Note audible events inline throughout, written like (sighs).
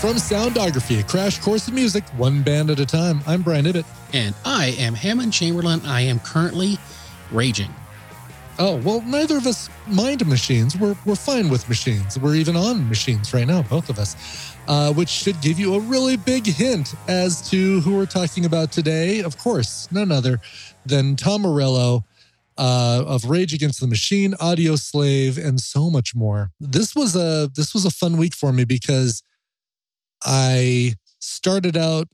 From Soundography, a crash course in music, one band at a time. I'm Brian Ibbett. And I am Hammond Chamberlain. I am currently raging. Oh, well, neither of us mind machines. We're, we're fine with machines. We're even on machines right now, both of us, uh, which should give you a really big hint as to who we're talking about today. Of course, none other than Tom Morello uh, of Rage Against the Machine, Audio Slave, and so much more. This was a this was a fun week for me because I started out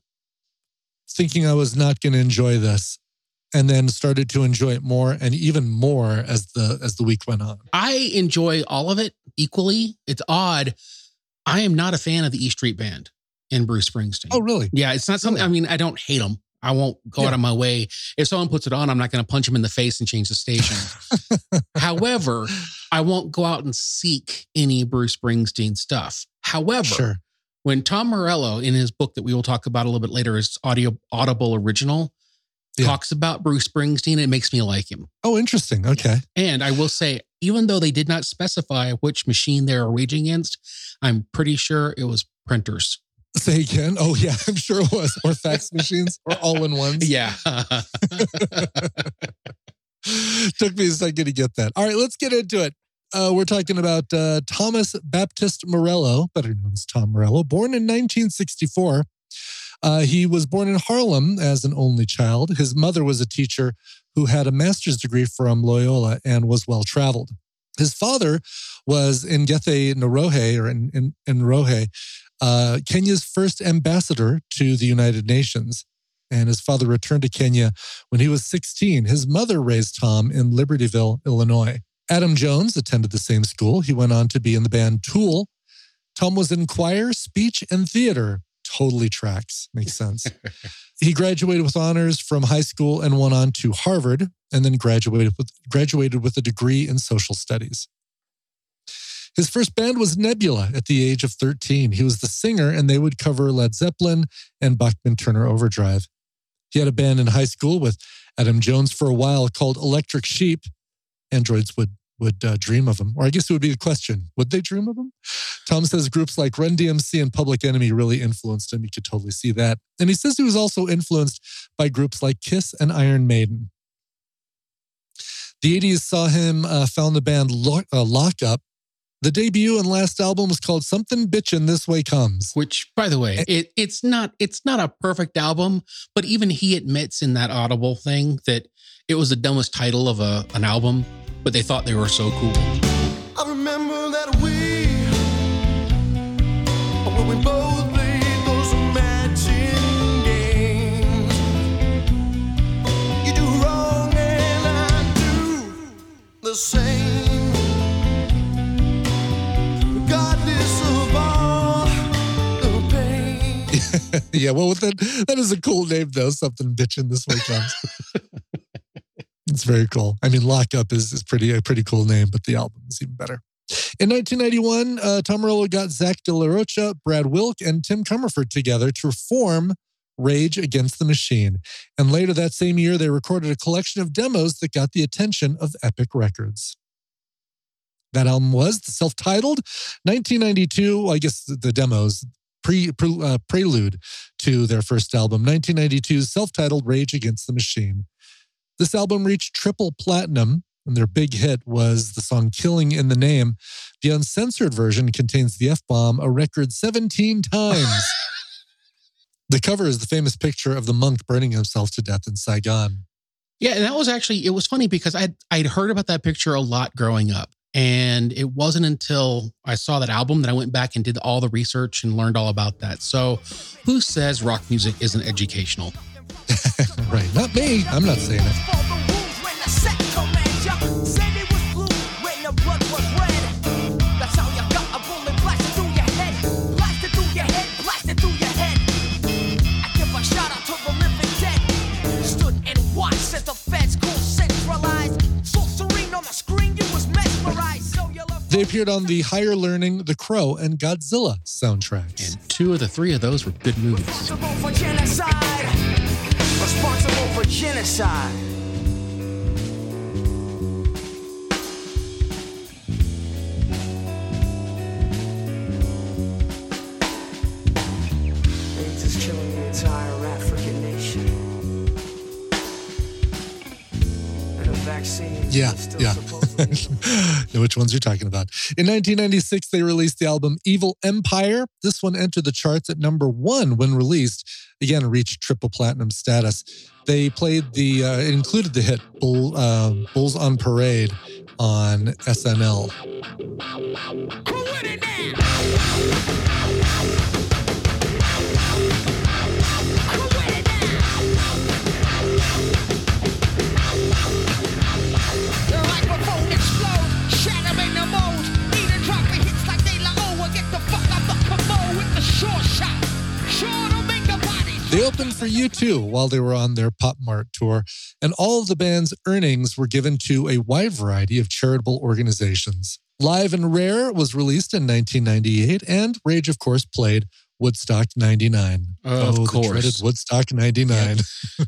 thinking I was not going to enjoy this and then started to enjoy it more and even more as the as the week went on. I enjoy all of it equally. It's odd. I am not a fan of the E Street Band and Bruce Springsteen. Oh, really? Yeah, it's not something. I mean, I don't hate them. I won't go Yeah. out of my way. If someone puts it on, I'm not going to punch him in the face and change the station. (laughs) However, I won't go out and seek any Bruce Springsteen stuff. However, Sure. When Tom Morello, in his book that we will talk about a little bit later, his audio Audible original, Yeah. talks about Bruce Springsteen, it makes me like him. Oh, interesting. Okay. And I will say, even though they did not specify which machine they were raging against, I'm pretty sure it was printers. Say again. Oh, yeah, (laughs) I'm sure it was. Or fax (laughs) machines or all in ones. (laughs) Yeah. Took me a second to get that. All right, let's get into it. Uh, we're talking about uh, Thomas Baptist Morello, better known as Tom Morello, born in 1964. Uh, he was born in Harlem as an only child. His mother was a teacher who had a master's degree from Loyola and was well traveled. His father was Ngethe Norohe, or Nrohe, uh, Kenya's first ambassador to the United Nations. And his father returned to Kenya when he was 16. His mother raised Tom in Libertyville, Illinois. Adam Jones attended the same school. He went on to be in the band Tool. Tom was in choir, speech, and theater. Totally tracks. Makes sense. (laughs) he graduated with honors from high school and went on to Harvard and then graduated with, graduated with a degree in social studies. His first band was Nebula at the age of 13. He was the singer, and they would cover Led Zeppelin and Bachman Turner Overdrive. He had a band in high school with Adam Jones for a while called Electric Sheep. Androids would would uh, dream of them? or I guess it would be a question: Would they dream of them? Tom says groups like Run DMC and Public Enemy really influenced him. You could totally see that, and he says he was also influenced by groups like Kiss and Iron Maiden. The 80s saw him uh, found the band Lock, uh, Lock Up. The debut and last album was called Something Bitchin' This Way Comes. Which, by the way, it, it's not it's not a perfect album, but even he admits in that Audible thing that it was the dumbest title of a an album, but they thought they were so cool. I remember that we, when we both played those matching games. You do wrong and I do the same. (laughs) yeah, well, that, that is a cool name, though. Something bitching this way comes. (laughs) it's very cool. I mean, Lockup is, is pretty a pretty cool name, but the album is even better. In 1991, uh, Tom Morello got Zach De La Rocha, Brad Wilk, and Tim Commerford together to form Rage Against the Machine. And later that same year, they recorded a collection of demos that got the attention of Epic Records. That album was self-titled 1992. I guess the demos pre, pre uh, prelude to their first album, 1992's self-titled Rage Against the Machine. This album reached triple platinum, and their big hit was the song "Killing in the Name." The uncensored version contains the f-bomb a record 17 times. (laughs) the cover is the famous picture of the monk burning himself to death in Saigon. Yeah, and that was actually it was funny because I'd I'd heard about that picture a lot growing up. And it wasn't until I saw that album that I went back and did all the research and learned all about that. So who says rock music isn't educational? (laughs) right, not me. I'm not saying it. They appeared on the Higher Learning, The Crow, and Godzilla soundtracks. And two of the three of those were good movies. Responsible for genocide. Responsible for genocide. Yeah, yeah know which ones you're talking about. In 1996, they released the album Evil Empire. This one entered the charts at number one when released. Again, reached triple platinum status. They played the, uh, included the hit Bull, uh, Bulls on Parade on SNL. Opened for U2 while they were on their Pop Mart tour, and all of the band's earnings were given to a wide variety of charitable organizations. Live and Rare was released in 1998, and Rage, of course, played Woodstock 99. Of oh, course. The Woodstock 99.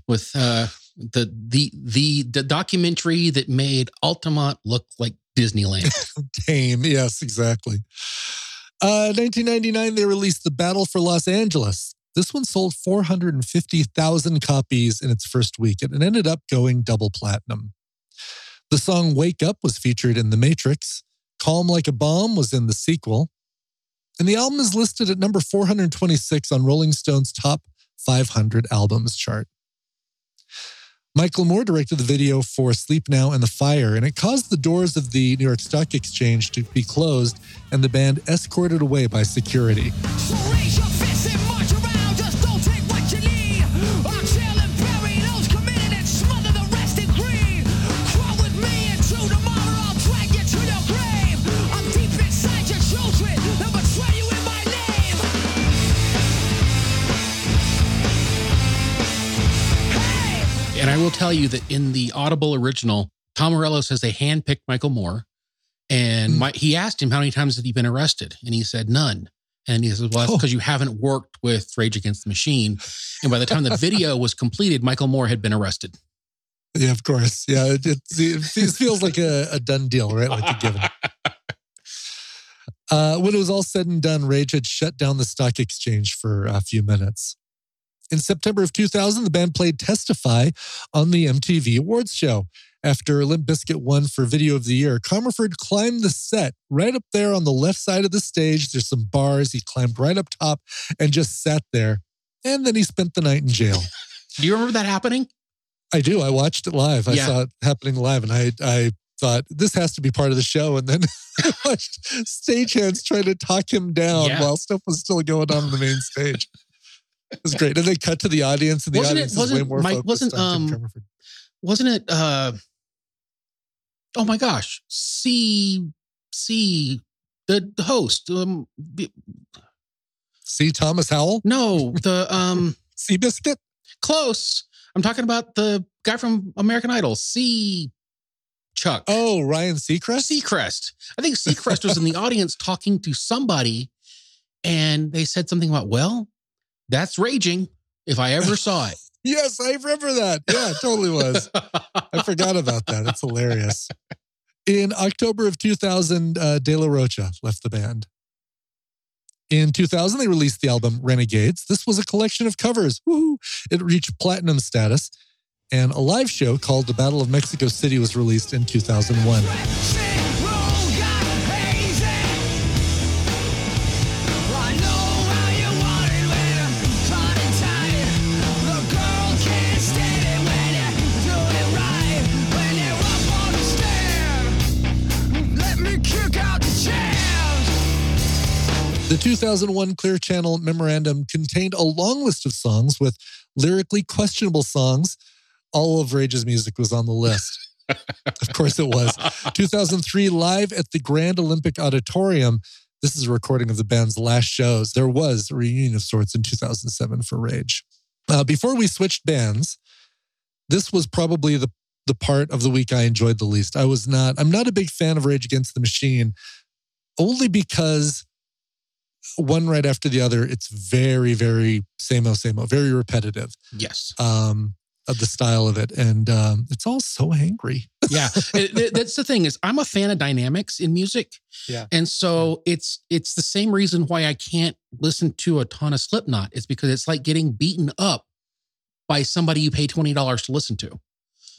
with uh, the the the the documentary that made Altamont look like Disneyland. (laughs) Tame. Yes, exactly. Uh, 1999, they released The Battle for Los Angeles. This one sold 450,000 copies in its first week, and it ended up going double platinum. The song Wake Up was featured in The Matrix. Calm Like a Bomb was in the sequel. And the album is listed at number 426 on Rolling Stone's top 500 albums chart. Michael Moore directed the video for Sleep Now in the Fire, and it caused the doors of the New York Stock Exchange to be closed and the band escorted away by security. So will tell you that in the Audible original, Tom Morello says they handpicked Michael Moore, and Hmm. my, he asked him how many times had he been arrested, and he said none. And he says, "Well, that's Oh. because you haven't worked with Rage Against the Machine." And by the time the (laughs) video was completed, Michael Moore had been arrested. Yeah, of course. Yeah, it, it, it feels like a, a done deal, right? Like a given. (laughs) Uh, when it was all said and done, Rage had shut down the stock exchange for a few minutes. In September of 2000, the band played Testify on the MTV Awards show. After Limp Bizkit won for Video of the Year, Commerford climbed the set right up there on the left side of the stage. There's some bars. He climbed right up top and just sat there. And then he spent the night in jail. (laughs) Do you remember that happening? I do. I watched it live. I Yeah. saw it happening live, and I I thought this has to be part of the show. And then (laughs) I watched (laughs) stagehands trying to talk him down Yeah. while stuff was still going on on the main stage. (laughs) It was great. And they cut to the audience, and the Wasn't it- audience is way more Mike, focused wasn't, on um. Wasn't it? uh Oh my gosh, C C the, the host. Um, C. Thomas Howell, no, (laughs) the um Seabiscuit. close. I'm talking about the guy from American Idol, C. Chuck. Oh, Ryan Seacrest. Seacrest. I think Seacrest was in the (laughs) audience talking to somebody, and they said something about, well, that's raging if I ever saw it. (laughs) Yes, I remember that. Yeah, it totally was. I forgot about that. It's hilarious. In October of 2000, uh, De La Rocha left the band. In 2000, they released the album Renegades. This was a collection of covers. Woohoo! It reached platinum status. And a live show called The Battle of Mexico City was released in 2001. The 2001 Clear Channel memorandum contained a long list of songs with lyrically questionable songs. All of Rage's music was on the list. (laughs) of course it was. 2003 live at the Grand Olympic Auditorium. This is a recording of the band's last shows. There was a reunion of sorts in 2007 for Rage. Uh, before we switched bands, this was probably the the part of the week I enjoyed the least. I was not. I'm not a big fan of Rage Against the Machine, only because one right after the other, it's very, very same o same o, very repetitive. yes. Um, of the style of it, and um, it's all so angry. (laughs) yeah It- that's the thing is i'm a fan of dynamics in music Yeah. and so it's it's the same reason why i can't listen to a ton of slipknot it's because it's like getting beaten up by somebody you pay $20 to listen to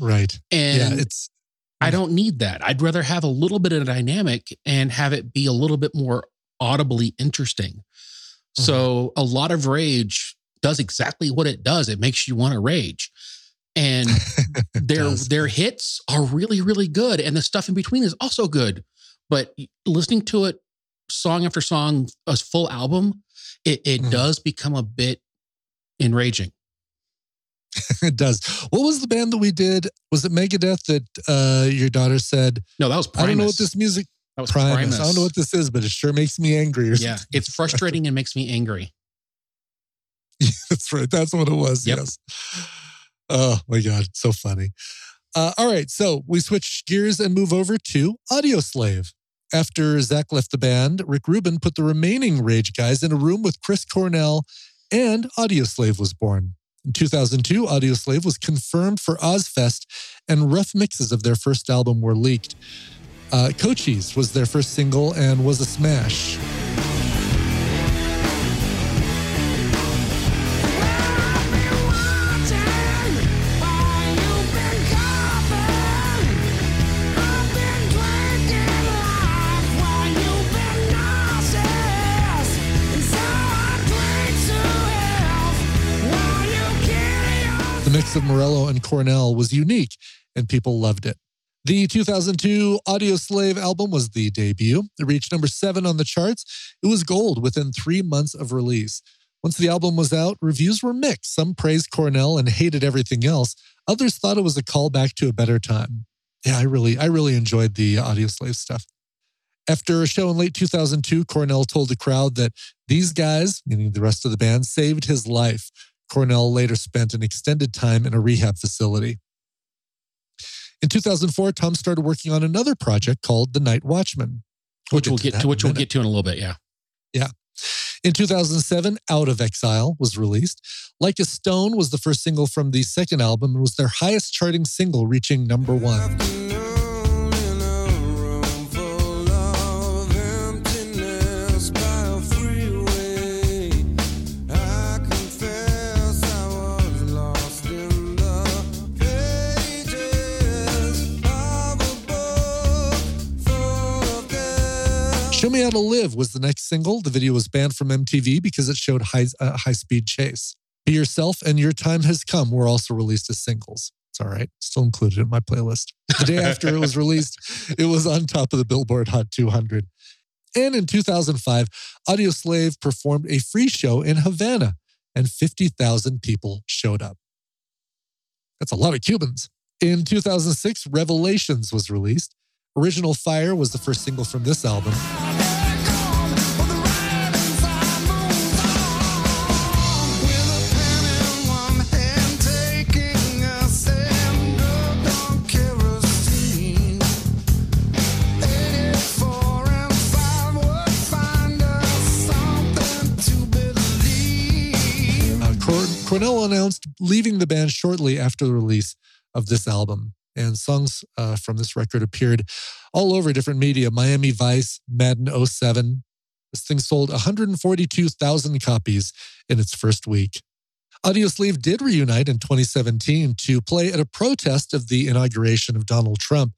Right. and yeah. It's I don't need that. I'd rather have a little bit of dynamic and have it be a little bit more audibly interesting. So a lot of rage does exactly what it does. It makes you want to rage. And (laughs) their does. their hits are really really good and the stuff in between is also good. But listening to it song after song, a full album, it it Mhm. does become a bit enraging. (laughs) it does. What was the band that we did? Was it Megadeth that uh, your daughter said, No, that was Primus. I don't know what this music that was Primus. Primus. I don't know what this is, but it sure makes me angry. Or Yeah, something. it's frustrating and makes me angry. (laughs) That's right. That's what it was. Yep. Yes. Oh my God. So funny. Uh, all right. So we switch gears and move over to Audio Slave. After Zach left the band, Rick Rubin put the remaining Rage guys in a room with Chris Cornell, and Audio Slave was born. In 2002, Audio Slave was confirmed for Ozzfest, and rough mixes of their first album were leaked. Uh, Cochise was their first single and was a smash. The mix of Morello and Cornell was unique, and people loved it. The 2002 Audio Slave album was the debut. It reached number seven on the charts. It was gold within three months of release. Once the album was out, reviews were mixed. Some praised Cornell and hated everything else. Others thought it was a callback to a better time. Yeah, I really, I really enjoyed the Audio Slave stuff. After a show in late 2002, Cornell told the crowd that these guys, meaning the rest of the band, saved his life. Cornell later spent an extended time in a rehab facility. In 2004, Tom started working on another project called The Night Watchman. Which we'll get to, in which we'll get to in a little bit. Yeah. Yeah. In 2007, Out of Exile was released. Like a Stone was the first single from the second album and was their highest charting single, reaching number one. Show Me How to Live was the next single. The video was banned from MTV because it showed high, uh, high speed chase. Be Yourself and Your Time Has Come were also released as singles. It's all right. Still included in my playlist. The day after it was released, it was on top of the Billboard Hot 200. And in 2005, Audio Slave performed a free show in Havana, and 50,000 people showed up. That's a lot of Cubans. In 2006, Revelations was released. Original Fire was the first single from this album. Uh, Cornell announced leaving the band shortly after the release of this album, and songs uh, from this record appeared all over different media Miami Vice, Madden 07. This thing sold 142,000 copies in its first week. Audio Slave did reunite in 2017 to play at a protest of the inauguration of Donald Trump,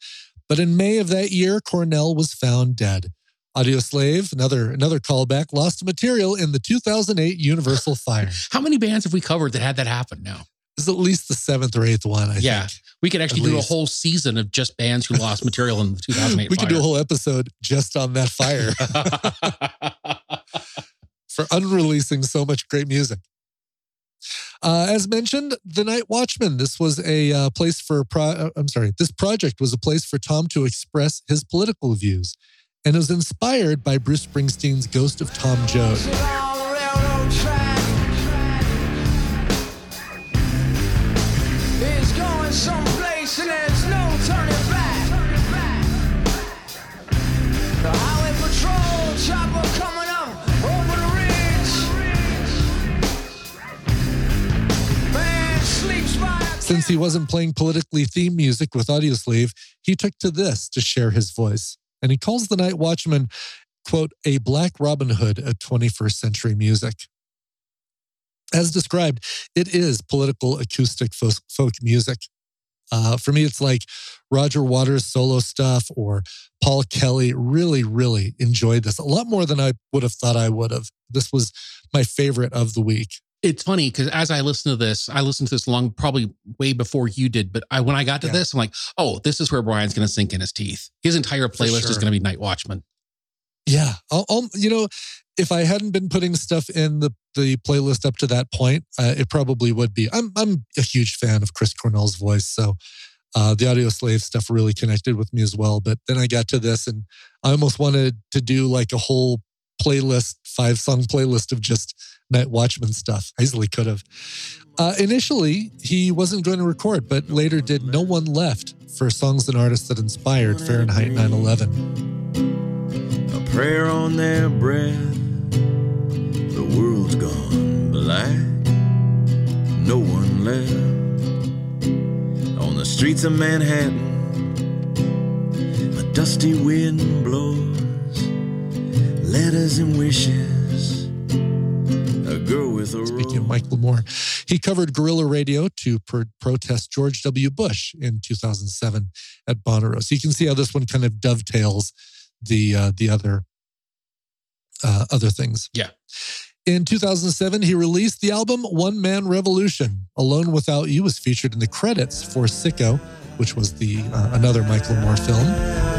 but in May of that year, Cornell was found dead. Audio Slave, another another callback, lost material in the 2008 Universal Fire. (laughs) How many bands have we covered that had that happen now? This is at least the seventh or eighth one, I Yeah. think. We could actually At do least. a whole season of just bands who lost material in the (laughs) 2008 We could do a whole episode just on that fire (laughs) (laughs) for unreleasing so much great music. Uh, as mentioned, The Night Watchman. This was a uh, place for, pro- uh, I'm sorry, this project was a place for Tom to express his political views. And it was inspired by Bruce Springsteen's Ghost of Tom Joad. Since he wasn't playing politically themed music with Audioslave, he took to this to share his voice. And he calls The Night Watchman, quote, a black Robin Hood of 21st century music. As described, it is political acoustic folk, music. Uh, for me, it's like Roger Waters solo stuff or Paul Kelly. Really, really enjoyed this a lot more than I would have thought I would have. This was my favorite of the week. It's funny because as I listen to this, I listened to this long, probably way before you did. But I, when I got to Yeah. this, I'm like, oh, this is where Brian's going to sink in his teeth. His entire playlist is going to be Night Watchman. Yeah, I'll, I'll, you know, if I hadn't been putting stuff in the the playlist up to that point, uh, it probably would be. I'm I'm a huge fan of Chris Cornell's voice, so uh, the Audio Slave stuff really connected with me as well. But then I got to this, and I almost wanted to do like a whole playlist, five song playlist of just Night Watchman stuff. I easily could have. Uh, initially, he wasn't going to record, but later did No One Left for songs and artists that inspired Fahrenheit 9 11. a prayer on their breath. The world's gone black, no one left. On the streets of Manhattan, a dusty wind blows, letters and wishes. A girl with a Speaking of rose. Michael Moore, he covered guerrilla radio to pro- protest George W. Bush in 2007 at Bonnaroo. So you can see how this one kind of dovetails the uh, the other uh, other things. Yeah. In 2007, he released the album One Man Revolution. Alone Without You was featured in the credits for Sicko, which was the uh, another Michael Moore film.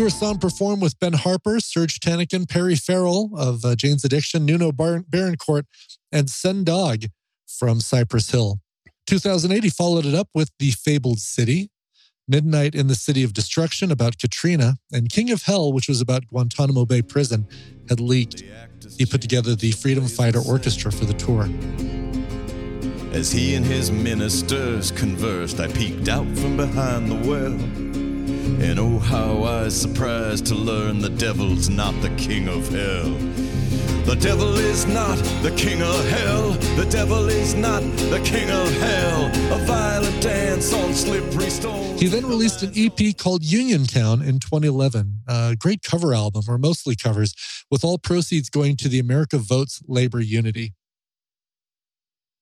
Tour saw him perform with Ben Harper, Serj Tankian, Perry Farrell of uh, Jane's Addiction, Nuno Bar- Baroncourt, and Sen Dog from Cypress Hill. 2008, he followed it up with The Fabled City, Midnight in the City of Destruction about Katrina, and King of Hell, which was about Guantanamo Bay Prison, had leaked. He put together the Freedom Fighter Orchestra for the tour. As he and his ministers conversed, I peeked out from behind the well. And oh, how I was surprised to learn the devil's not the king of hell. The devil is not the king of hell. The devil is not the king of hell. A violent dance on slippery stones. He then released an EP called Uniontown in 2011, a great cover album, or mostly covers, with all proceeds going to the America Votes Labor Unity.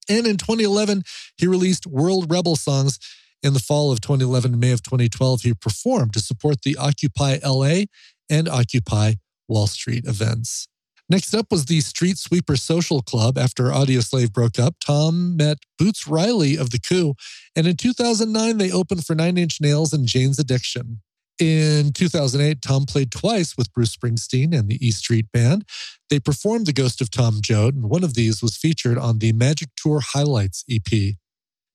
And in 2011, he released World Rebel Songs. In the fall of 2011 and May of 2012, he performed to support the Occupy LA and Occupy Wall Street events. Next up was the Street Sweeper Social Club. After Audioslave broke up, Tom met Boots Riley of The Coup and in 2009, they opened for Nine Inch Nails and Jane's Addiction. In 2008, Tom played twice with Bruce Springsteen and the E Street Band. They performed The Ghost of Tom Joad, and one of these was featured on the Magic Tour Highlights EP.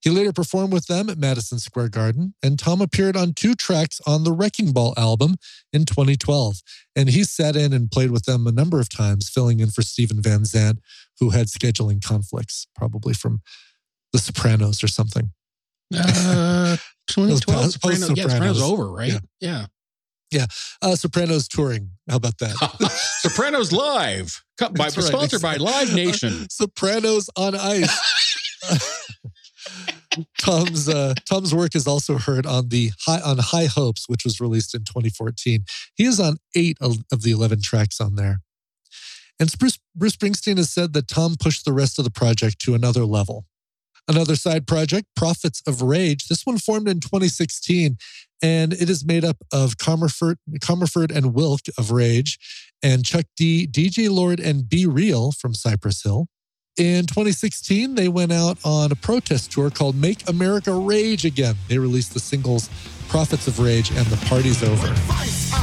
He later performed with them at Madison Square Garden, and Tom appeared on two tracks on the Wrecking Ball album in 2012. And he sat in and played with them a number of times, filling in for Steven Van Zandt, who had scheduling conflicts, probably from The Sopranos or something. Uh, (laughs) 2012. post- Soprano, yeah, Sopranos over, right? Yeah. Yeah. Uh, Sopranos touring. How about that? (laughs) Sopranos Live, by, right, sponsored by. Live (laughs) Nation. Sopranos on ice. Tom's uh, Tom's work is also heard on the high on High Hopes, which was released in 2014. He is on eight of the 11 tracks on there. And Bruce, Bruce Springsteen has said that Tom pushed the rest of the project to another level. Another side project, Prophets of Rage. This one formed in 2016, and it is made up of Commerford, Commerford and Wilk of Rage, and Chuck D, DJ Lord, and B-Real from Cypress Hill. In 2016, they went out on a protest tour called Make America Rage Again. They released the singles Prophets of Rage and The Party's Over. Vice,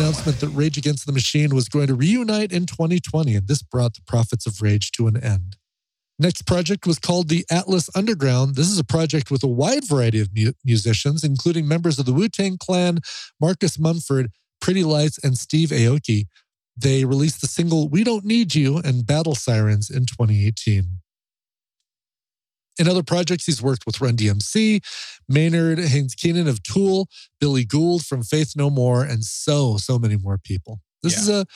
announcement that Rage Against the Machine was going to reunite in 2020, and this brought the Prophets of Rage to an end. Next project was called the Atlas Underground. This is a project with a wide variety of mu- musicians, including members of the Wu Tang Clan, Marcus Mumford, Pretty Lights, and Steve Aoki. They released the single We Don't Need You and Battle Sirens in 2018. In other projects, he's worked with Run DMC, Maynard James Keenan of Tool, Billy Gould from Faith No More, and so, so many more people. This Yeah. is a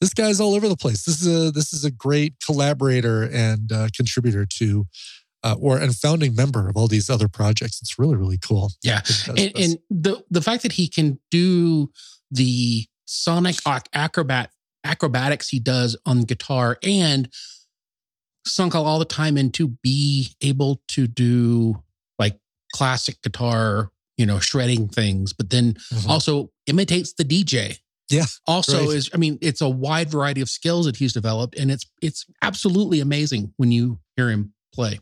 this guy's all over the place. This is a this is a great collaborator and uh, contributor to uh, or and founding member of all these other projects. It's really really cool. Yeah. that he does and, and the the fact that he can do the sonic acrobat acrobatics he does on guitar and sunk all the time into be able to do like classic guitar you know shredding things but then Mhm. also imitates the dj Yeah, also right. is i mean it's a wide variety of skills that he's developed and it's it's absolutely amazing when you hear him play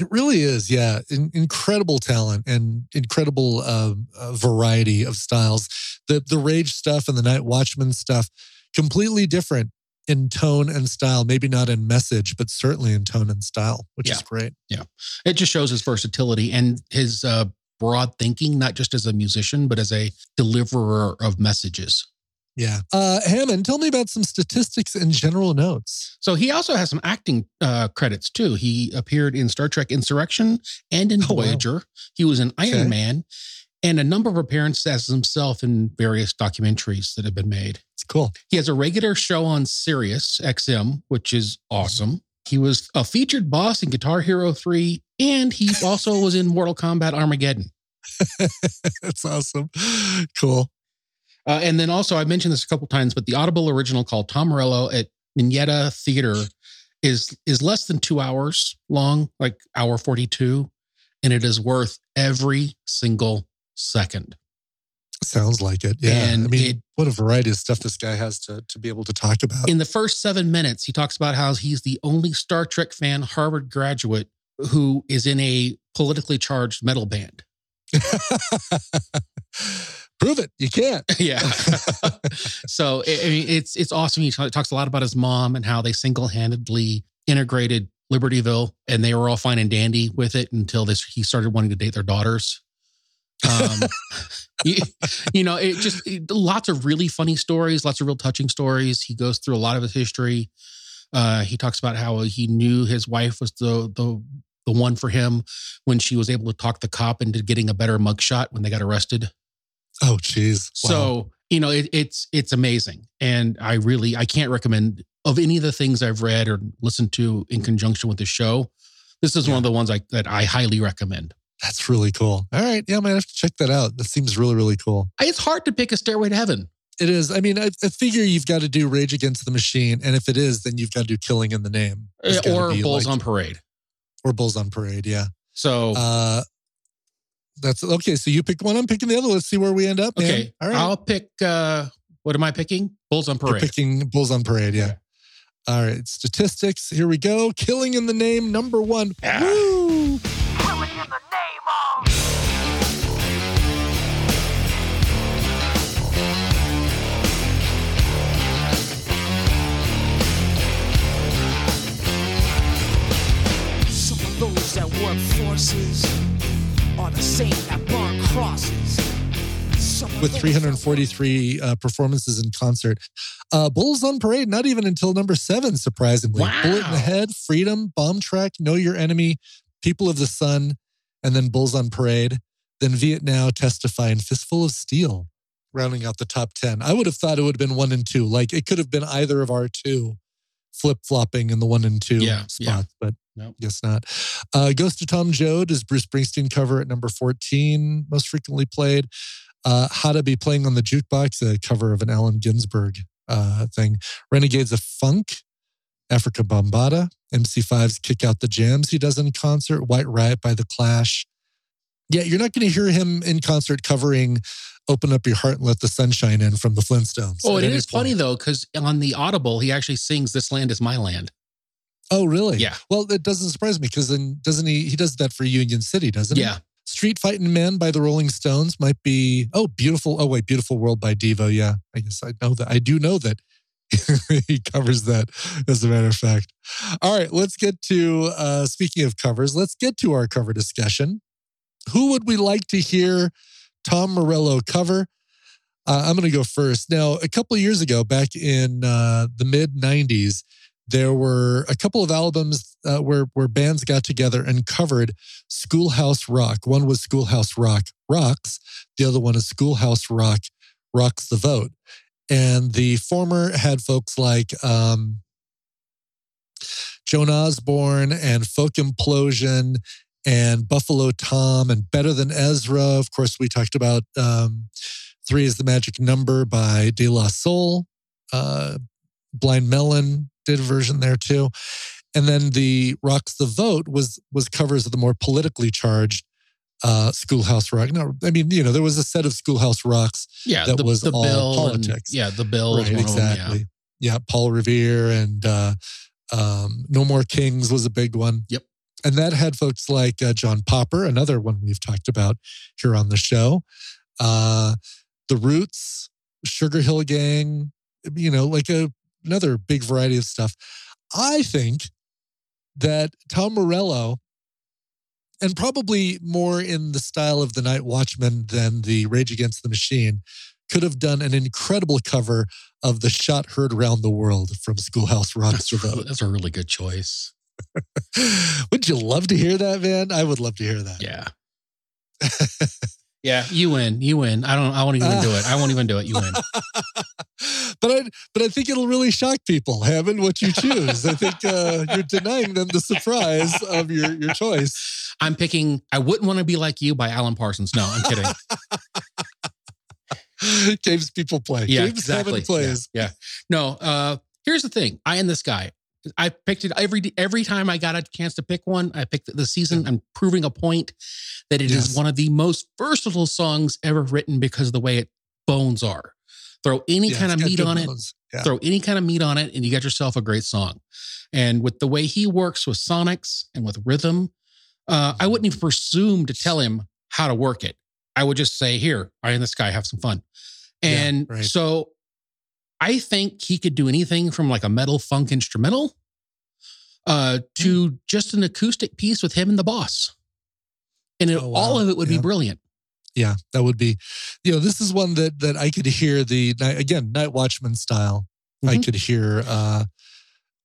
It really is, yeah. In, incredible talent and incredible um, uh, variety of styles. The the Rage stuff and the Night Watchman stuff, completely different in tone and style. Maybe not in message, but certainly in tone and style, which is great. Yeah. it just shows his versatility and his uh, broad thinking, not just as a musician, but as a deliverer of messages. Yeah. Uh, Hammond, tell me about some statistics and general notes. So he also has some acting uh, credits too. He appeared in Star Trek Insurrection and in Oh, wow. Voyager. He was in Iron Okay. Man and a number of appearances as himself in various documentaries that have been made. It's cool. He has a regular show on Sirius XM, which is awesome. He was a featured boss in Guitar Hero 3, and he (laughs) also was in Mortal Kombat Armageddon. (laughs) That's awesome. Cool. Uh, and then also, I mentioned this a couple times, but the Audible original called Tom Morello at Minetta Theater is is less than two hours long, like hour forty two, and it is worth every single second. Sounds like it. Yeah. And I mean, it- what a variety of stuff this guy has to, to be able to talk about. In the first seven minutes, he talks about how he's the only Star Trek fan Harvard graduate who is in a politically charged metal band. (laughs) Prove it. You can't. (laughs) yeah. (laughs) so I I mean, it's it's awesome. He talks a lot about his mom and how they single handedly integrated Libertyville, and they were all fine and dandy with it until this he started wanting to date their daughters. Um, (laughs) you, you know, it just it- lots of really funny stories, lots of real touching stories. He goes through a lot of his history. Uh, he talks about how he knew his wife was the the the one for him when she was able to talk the cop into getting a better mugshot when they got arrested. Oh, geez. Wow. So you know it, it's it's amazing, and I really I can't recommend of any of the things I've read or listened to in conjunction with the show. This is one of the ones I, that I highly recommend. That's really cool. All right. Yeah, I might have to check that out. That seems really, really cool. It's hard to pick a Stairway to Heaven. It is. I mean, I, I figure you've got to do Rage Against the Machine. And if it is, then you've got to do Killing in the Name. It's or be Bulls like- on Parade. Or Bulls on Parade. Yeah. So Uh, that's okay. So you picked one. I'm picking the other. Let's see where we end up. man. okay, All right. I'll pick. uh What am I picking? Bulls on Parade. You're picking Bulls on Parade. Yeah. Okay. All right. Statistics. Here we go. Killing in the Name, number one. Yeah. Woo! Killing in the name of. Some of those that work forces are the same that burn crosses. With 343 uh, performances in concert. Uh, Bulls on Parade, not even until number seven, surprisingly. Wow. Bullet in the Head, Freedom, Bomb Track, Know Your Enemy, People of the Sun, and then Bulls on Parade. Then Vietnam, Testify, and Fistful of Steel, rounding out the top 10. I would have thought it would have been one and two. Like it could have been either of our two flip flopping in the one and two Yeah, spots, yeah. but Nope. guess not. Uh, Ghost of Tom Joad is Bruce Springsteen cover at number 14, most frequently played. Uh, Hadda Be Playing on the Jukebox, a cover of an Allen Ginsberg uh, thing. Renegades of Funk, Afrika Bambaataa, MC5's Kick Out the Jams he does in concert, White Riot by The Clash. Yeah, you're not going to hear him in concert covering Open Up Your Heart and Let the Sunshine In from the Flintstones. Oh, at and it funny though, because on the Audible, he actually sings "This Land Is My Land." Oh, really? Yeah. Well, it doesn't surprise me because then doesn't he? He does that for Union City, doesn't he? Yeah, Street Fighting Men by the Rolling Stones might be. Oh, beautiful. Oh, wait, Beautiful World by Devo. Yeah, I guess I know that. I do know that (laughs) he covers that, as a matter of fact. All right, let's get to, uh, speaking of covers, let's get to our cover discussion. Who would we like to hear Tom Morello cover? Uh, I'm going to go first. Now, a couple of years ago, back in uh, the mid 90s, there were a couple of albums uh, where, where bands got together and covered Schoolhouse Rock. One was Schoolhouse Rock Rocks, the other one is Schoolhouse Rock Rocks the Vote. And the former had folks like um, Joan Osborne and Folk Implosion and Buffalo Tom and Better Than Ezra. Of course, we talked about um, Three is the Magic Number by De La Soul. Uh, Blind Melon did a version there too. And then the Rocks the Vote was was covers of the more politically charged uh, Schoolhouse Rock. No, I mean, you know, there was a set of Schoolhouse Rocks Yeah, that the, was the all bill and- politics. yeah, the bill right, exactly. them. yeah. Paul Revere and uh, um, No More Kings was a big one. Yep. And that had folks like uh, John Popper, another one we've talked about here on the show. Uh, the Roots, Sugar Hill Gang, you know, like a another big variety of stuff. I think that Tom Morello, and probably more in the style of the Night Watchman than the Rage Against the Machine, could have done an incredible cover of the shot heard around the world from Schoolhouse Rock. That's, a- that's a really good choice. (laughs) Would you love to hear that, man? I would love to hear that. Yeah. (laughs) yeah, you win. You win. I don't I won't even do it. I won't even do it. You win. (laughs) but I but I think it'll really shock people, Hammond, what you choose. I think uh, you're denying them the surprise of your your choice. I'm picking I wouldn't want to be like you by Alan Parsons. No, I'm kidding. (laughs) Games people play. Yeah, Games exactly. Plays. Yeah, yeah. No, uh, here's the thing. I am this guy. I picked it every every time I got a chance to pick one. I picked the this season. I'm proving a point that it is Yes. one of the most versatile songs ever written because of the way it bones are. Throw any Yeah, kind of meat on it. Yeah. Throw any kind of meat on it, and you got yourself a great song. And with the way he works with sonics and with rhythm, uh, I wouldn't even presume to tell him how to work it. I would just say, "Here, I and this guy have some fun." Yeah, And right. so, I think he could do anything from like a metal funk instrumental uh, to Hmm. just an acoustic piece with him and the boss, and it, Oh, wow. all of it would Yeah. be brilliant. Yeah, that would be, you know, this is one that that I could hear the again, Night Watchman style. I Mhm. could hear uh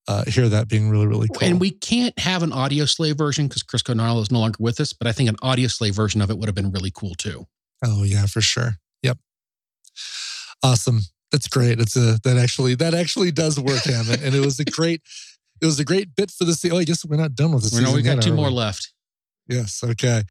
uh hear that being really, really cool. And we can't have an audio slave version because Chris Cornell is no longer with us. But I think an audio slave version of it would have been really cool too. Oh yeah, for sure. Yep. Awesome. That's great. It's a that actually that actually does work, Hammond. And it was a great it was a great bit for the season. Oh, I guess we're not done with this. We know we got two more left. Yes. Okay.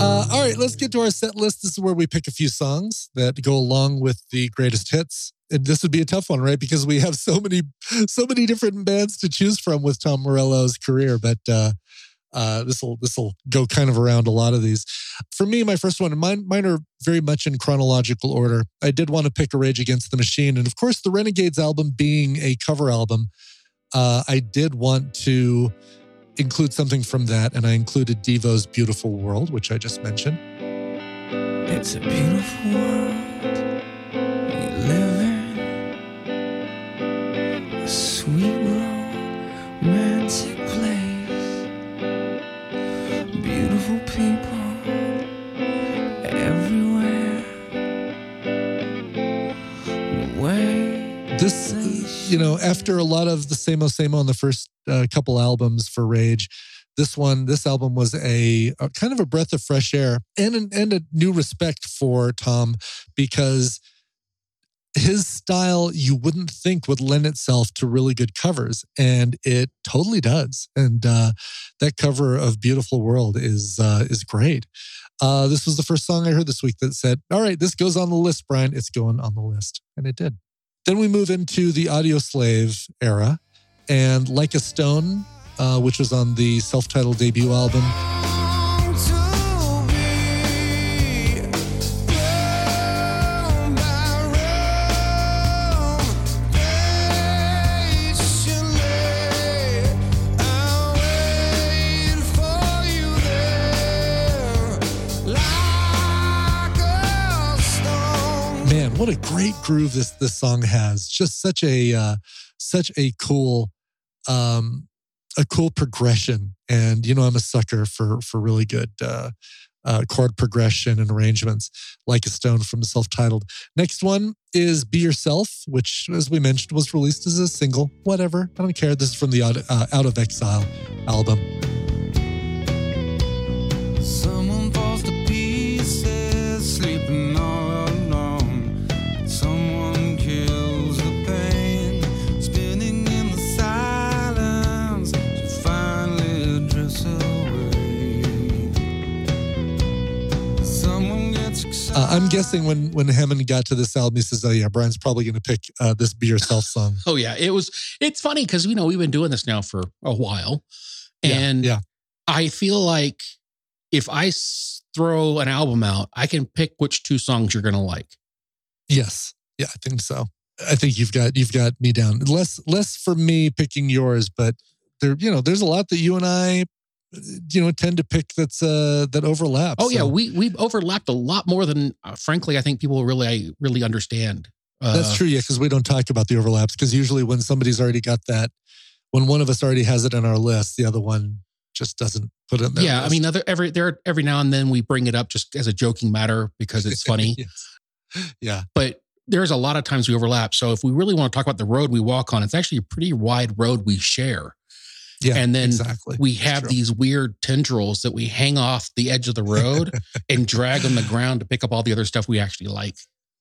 Uh, all right, let's get to our set list. This is where we pick a few songs that go along with the greatest hits. And this would be a tough one, right? Because we have so many, so many different bands to choose from with Tom Morello's career. But uh, uh, this will this will go kind of around a lot of these. For me, my first one, mine mine are very much in chronological order. I did want to pick a Rage Against the Machine, and of course, the Renegades album being a cover album, uh, I did want to include something from that, and I included Devo's "Beautiful World," which I just mentioned. It's a beautiful world you know after a lot of the same old same on the first uh, couple albums for rage this one this album was a, a kind of a breath of fresh air and an, and a new respect for tom because his style you wouldn't think would lend itself to really good covers and it totally does. And uh, that cover of beautiful world is uh, is great. Uh, this was the first song i heard this week that said all right this goes on the list brian. It's going on the list and it did then we move into the Audio Slave era, and Like a Stone, uh, which was on the self titled debut album. What a great groove this this song has. Just such a uh, such a cool um, a cool progression. And you know, I'm a sucker for for really good uh, uh, chord progression and arrangements, like a stone from the self-titled. Next one is "Be Yourself," which, as we mentioned, was released as a single. Whatever, I don't care. This is from the Out, uh, Out of Exile album. Someone falls to Uh, I'm guessing when when Hammond got to this album, he says, "Oh yeah, Brian's probably going to pick uh, this "Be Yourself" song." Oh yeah, it was. It's funny because you know we've been doing this now for a while, and yeah. I feel like if I s- throw an album out, I can pick which two songs you're gonna like. Yes. Yeah, I think so. I think you've got you've got me down. Less less for me picking yours, but there you know there's a lot that you and I you know tend to pick that's uh that overlaps. Oh yeah, So we we've overlapped a lot more than uh, frankly I think people really really understand. Uh, that's true. Yeah, because we don't talk about the overlaps because usually when somebody's already got that, when one of us already has it on our list, the other one just doesn't put it in there. Yeah, I mean, other every there every now and then we bring it up just as a joking matter because it's (laughs) funny. yeah. but there's a lot of times we overlap. So if we really want to talk about the road we walk on, it's actually a pretty wide road we share. Yeah. and then exactly. we have true. these weird tendrils that we hang off the edge of the road (laughs) and drag on the ground to pick up all the other stuff we actually like.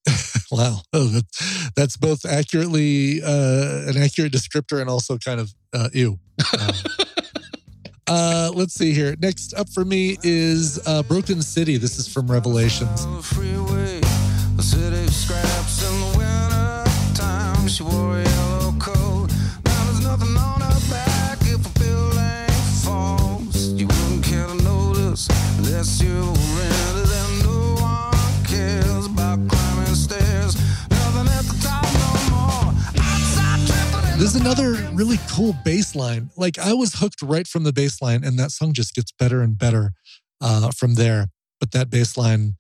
(laughs) Wow. Oh, that, that's both accurately uh, an accurate descriptor and also kind of uh, ew. Uh, uh, let's see here. Next up for me is uh, Broken City. This is from Revelations. Another really cool bass line. Like I was hooked right from the bass line, and that song just gets better and better uh, from there. But that bass line,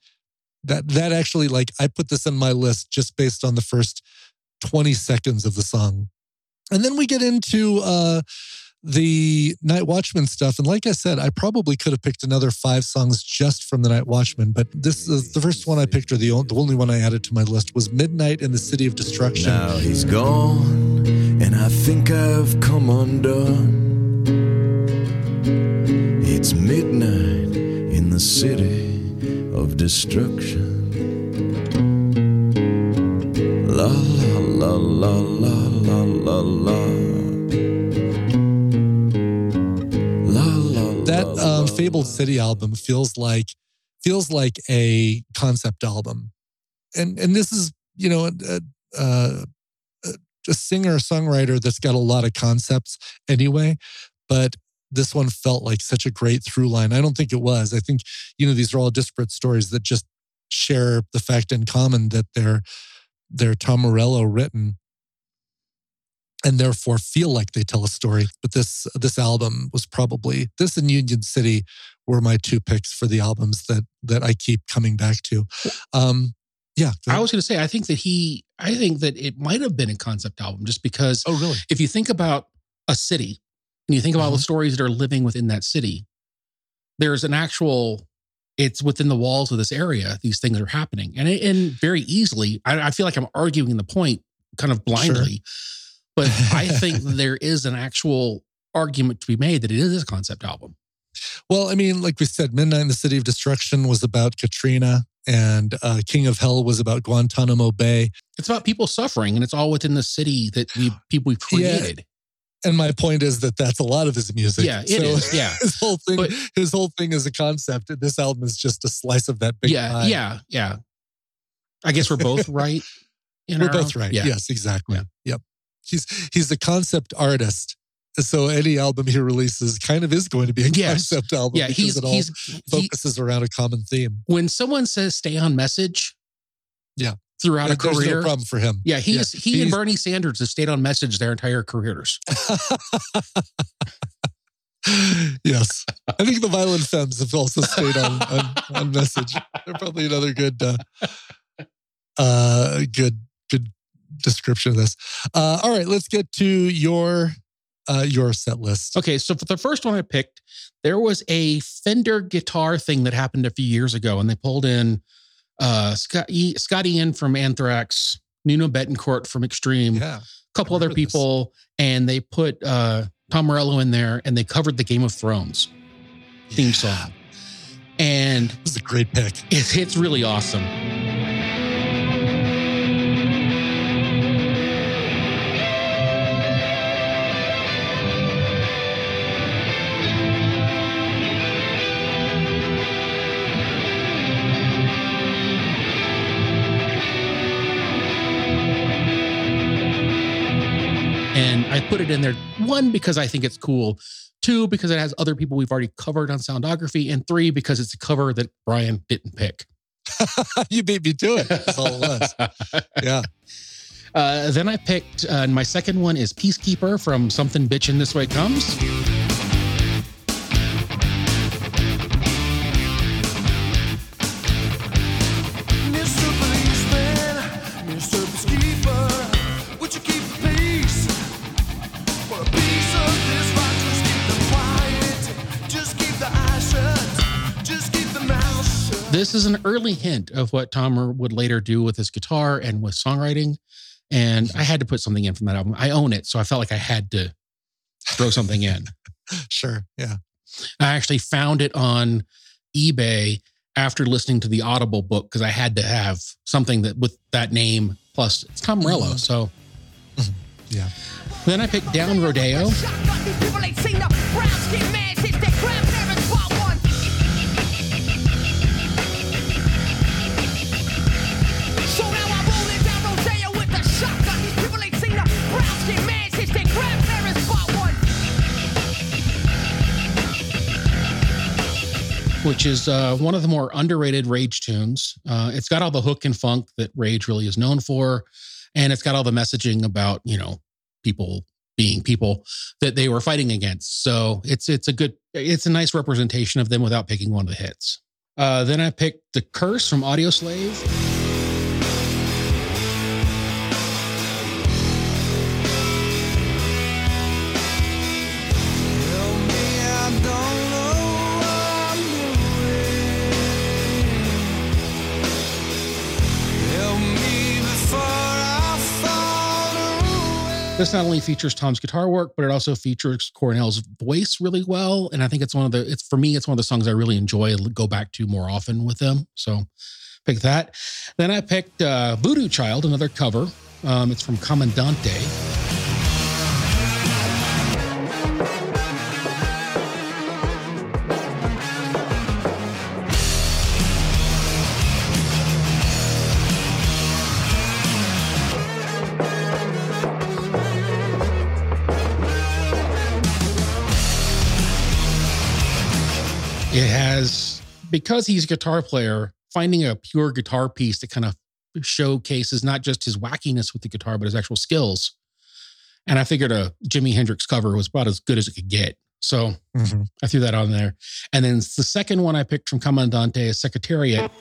that that actually like I put this in my list just based on the first 20 seconds of the song. And then we get into uh the Night Watchman stuff. And like I said, I probably could have picked another five songs just from the Night Watchman, but this is the first one I picked, or the, o- the only one I added to my list was Midnight in the City of Destruction. Now he's gone, and I think I've come undone. It's midnight in the city of destruction. La la la la la la la la. La la that la, um, fabled city album feels like feels like a concept album and and this is you know a, a, a singer songwriter that's got a lot of concepts anyway but this one felt like such a great through line i don't think it was i think you know these are all disparate stories that just share the fact in common that they're they're tom morello written and therefore feel like they tell a story. But this this album was probably this and Union City were my two picks for the albums that that I keep coming back to. Um, yeah. I was going to say, I think that he, I think that it might have been a concept album just because oh, really? if you think about a city and you think about Uh-huh. the stories that are living within that city, there's an actual, it's within the walls of this area, these things are happening. And, it, and very easily, I, I feel like I'm arguing the point kind of blindly, but I (laughs) think there is an actual argument to be made that it is a concept album. Well, I mean, like we said, Midnight in the City of Destruction was about Katrina, and uh, King of Hell was about Guantanamo Bay. It's about people suffering and it's all within the city that we (gasps) people we've Yeah. created. And my point is that that's a lot of his music. Yeah, it is. (laughs) Yeah. his whole thing, But- his whole thing is a concept. And this album is just a slice of that big yeah, pie. yeah, yeah. I guess we're both right. (laughs) We're both own- right. Yeah. Yes, exactly. Yeah. Yep. He's he's the concept artist. So any album he releases kind of is going to be a Yes. concept album Yeah, because he's it all he's he, focuses around a common theme. when someone says stay on message. Yeah. Throughout a career. no problem for him. Yeah, he's Yeah, he he's- and Bernie Sanders have stayed on message their entire careers. (laughs) yes. I think the Violent Femmes have also stayed on, on, on message. They're probably another good uh, Uh, good, good description of this. Uh, all right, let's get to your uh, your set list. Okay, so for the first one I picked, there was a Fender guitar thing that happened a few years ago, and they pulled in uh, Scott, e, Scott Ian from Anthrax, Nuno Bettencourt from Extreme, Yeah, a couple other remember this. people, and they put uh, Tom Morello in there, and they covered the Game of Thrones theme song, and This is a great pick. it's, it's really awesome. I put it in there, one, because I think it's cool. Two, because it has other people we've already covered on soundography. And three, because it's a cover that Brian didn't pick. (laughs) you beat me to it. That's all it was. (laughs) Yeah. Uh, then I picked, uh, my second one is Peacekeeper from Something Bitchin' This Way Comes. This is an early hint of what Tom would later do with his guitar and with songwriting. And I had to put something in from that album. I own it, so I felt like I had to throw something in. (laughs) Sure. Yeah. I actually found it on eBay after listening to the Audible book because I had to have something that with that name plus it's Tom Morello. Mhm. So Yeah. then I picked Down Rodeo. Which is uh, one of the more underrated Rage tunes. Uh, it's got all the hook and funk that Rage really is known for, and it's got all the messaging about you know people being people that they were fighting against. So it's it's a good it's a nice representation of them without picking one of the hits. Uh, then I picked "The Curse" from Audioslave. This not only features Tom's guitar work, but it also features Cornell's voice really well. And I think it's one of the, it's for me, it's one of the songs I really enjoy, go back to more often with them. So pick that. Then I picked uh, Voodoo Child, another cover. Um, it's from Commandante. It has, because he's a guitar player, finding a pure guitar piece that kind of showcases not just his wackiness with the guitar, but his actual skills. And I figured a Jimi Hendrix cover was about as good as it could get. So Mhm. I threw that on there. And then the second one I picked from Commandante is Secretariat.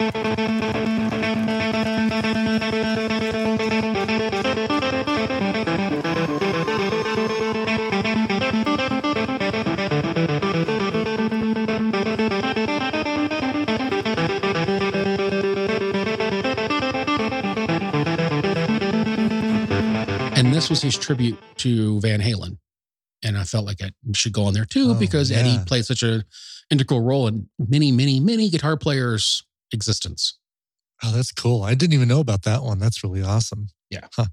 This was his tribute to Van Halen. And I felt like it should go on there too Oh, because Eddie played such an integral role in many, many, many guitar players' existence. Oh, that's cool. I didn't even know about that one. That's really awesome. Yeah. Huh.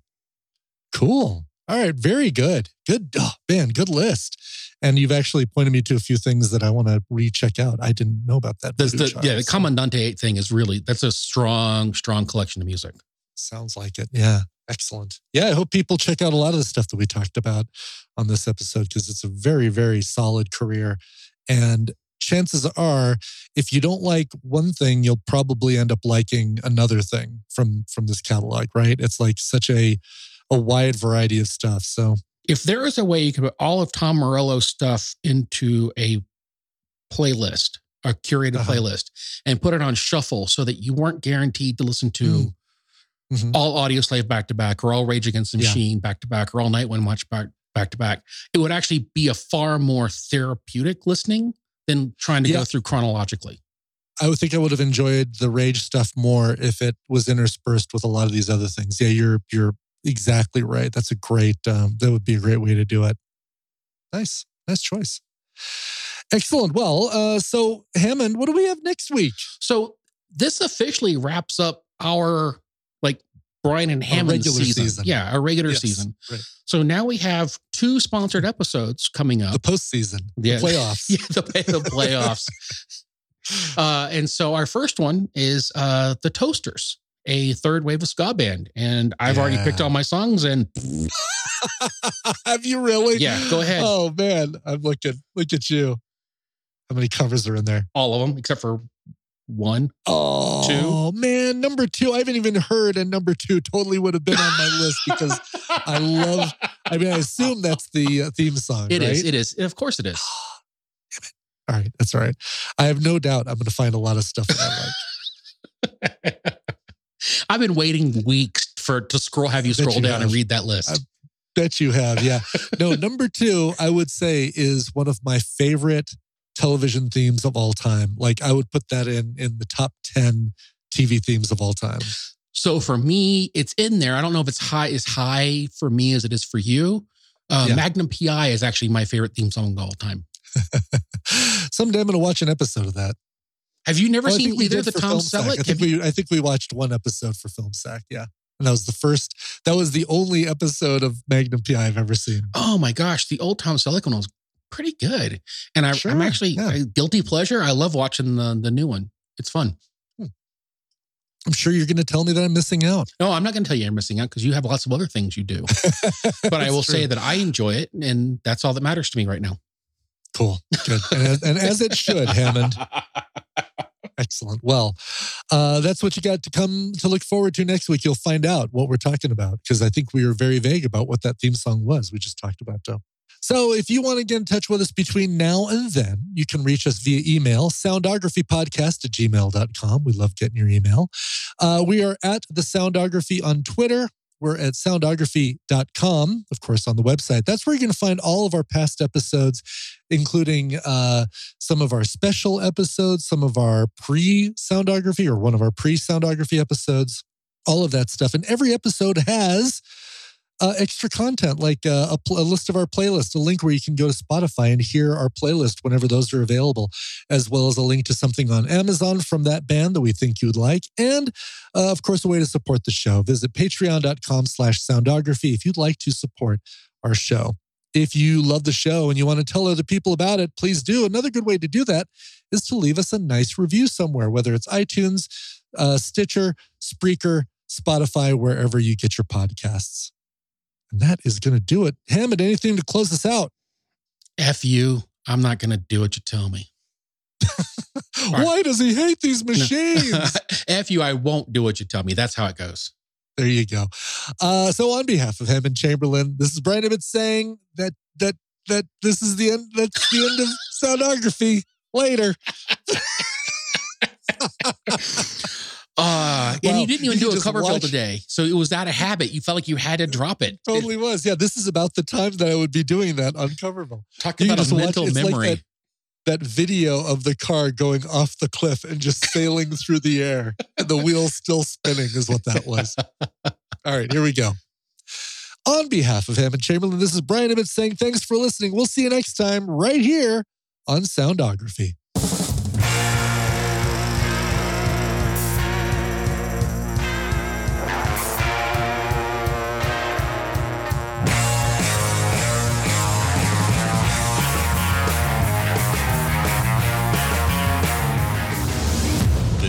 Cool. All right. Very good. Good. Oh, man, good list. And you've actually pointed me to a few things that I want to recheck out. I didn't know about that. The, Child, yeah, the so Commandante thing is really that's a strong, strong collection of music. Sounds like it. Yeah. Excellent. Yeah. I hope people check out a lot of the stuff that we talked about on this episode because it's a very, very solid career. And chances are, if you don't like one thing, you'll probably end up liking another thing from from this catalog, right? It's like such a a wide variety of stuff. So If there is a way you could put all of Tom Morello's stuff into a playlist, a curated Uh-huh. playlist, and put it on shuffle so that you weren't guaranteed to listen to Mm. Mhm. all Audioslave back to back, or all Rage Against the Yeah. Machine back to back, or all Night One Watch back back to back, it would actually be a far more therapeutic listening than trying to Yeah. go through chronologically. I would think I would have enjoyed the rage stuff more if it was interspersed with a lot of these other things. Yeah, you're you're exactly right. That's a great um, that would be a great way to do it. Nice. Nice choice. Excellent. Well, uh, so Hammond, what do we have next week? So this officially wraps up our Brian and Hammond season. season. Yeah, our regular Yes, season. right. So now we have two sponsored episodes coming up. The postseason, (laughs) Yeah. the playoffs. yeah, the, the playoffs. (laughs) uh, and so our first one is uh, the Toasters, a third wave of ska band, and I've already picked all my songs. And (laughs) have you really? yeah, go ahead, Oh man, I'm looking. Look at you. How many covers are in there? all of them except for one. Oh man, number two. I haven't even heard, and number two totally would have been on my list because I love. I mean, I assume that's the uh, theme song. It right? is. It is. Of course, it is. (sighs) All right, that's all right. I have no doubt I'm going to find a lot of stuff that I like. (laughs) I've been waiting weeks for to scroll, have you scroll you down and read that list. I- Bet you have, yeah. No, number two, I would say is one of my favorite television themes of all time. Like I would put that in in the top ten TV themes of all time. So for me, it's in there. I don't know if it's high as high for me as it is for you. Uh, Yeah. Magnum PI is actually my favorite theme song of all time. (laughs) Someday I'm going to watch an episode of that. Have you never Oh, seen either the Tom Sack. I think we I think we watched one episode for Film Sack. Yeah, and that was the first. That was the only episode of Magnum PI I've ever seen. oh my gosh, the old Tom Selleck one was pretty good. And I, I'm actually yeah. Guilty pleasure. I love watching the the new one. It's fun. I'm sure you're going to tell me that I'm missing out. No, I'm not going to tell you I'm missing out because you have lots of other things you do. (laughs) But I will say that I enjoy it, and that's all that matters to me right now. cool, good, and as, and as it should, Hammond. (laughs) Excellent. Well, uh, that's what you got to come to look forward to next week. You'll find out what we're talking about because I think we were very vague about what that theme song was. We just talked about Joe. So if you want to get in touch with us between now and then, you can reach us via email, soundographypodcast at gmail.com. We love getting your email. Uh, we are at the Soundography on Twitter. We're at soundography.com, of course, on the website. That's where you're going to find all of our past episodes, including uh, some of our special episodes, some of our pre soundography or one of our pre soundography episodes, all of that stuff. And every episode has uh, extra content like uh, a, pl- a list of our playlist, a link where you can go to Spotify and hear our playlist whenever those are available, as well as a link to something on Amazon from that band that we think you'd like. And uh, of course, a way to support the show. Visit patreon.com slash soundography if you'd like to support our show. If you love the show and you want to tell other people about it, please do. Another good way to do that is to leave us a nice review somewhere, whether it's iTunes, uh, Stitcher, Spreaker, Spotify, wherever you get your podcasts. And that is going to do it. Hammond, anything to close this out? F you. I'm not going to do what you tell me. (laughs) right. Why does he hate these machines? (laughs) F you. I won't do what you tell me. That's how it goes. There you go. Uh, so on behalf of Hammond Chamberlain, this is Brian Ibbott saying that that that this is the end. That's the end of (laughs) soundography. Later. Uh, and you didn't even You do a cover watch- today. So it was out of habit. You felt like you had to drop it. Totally was. Yeah, this is about the time that I would be doing that on Coverville. Talk You about a watch- mental like memory. that- That video of the car going off the cliff and just (laughs) sailing through the air, and the wheels still spinning is what that was. (laughs) All right, here we go. On behalf of Hammond Chamberlain, this is Brian Ibbott saying thanks for listening. We'll see you next time right here on Soundography.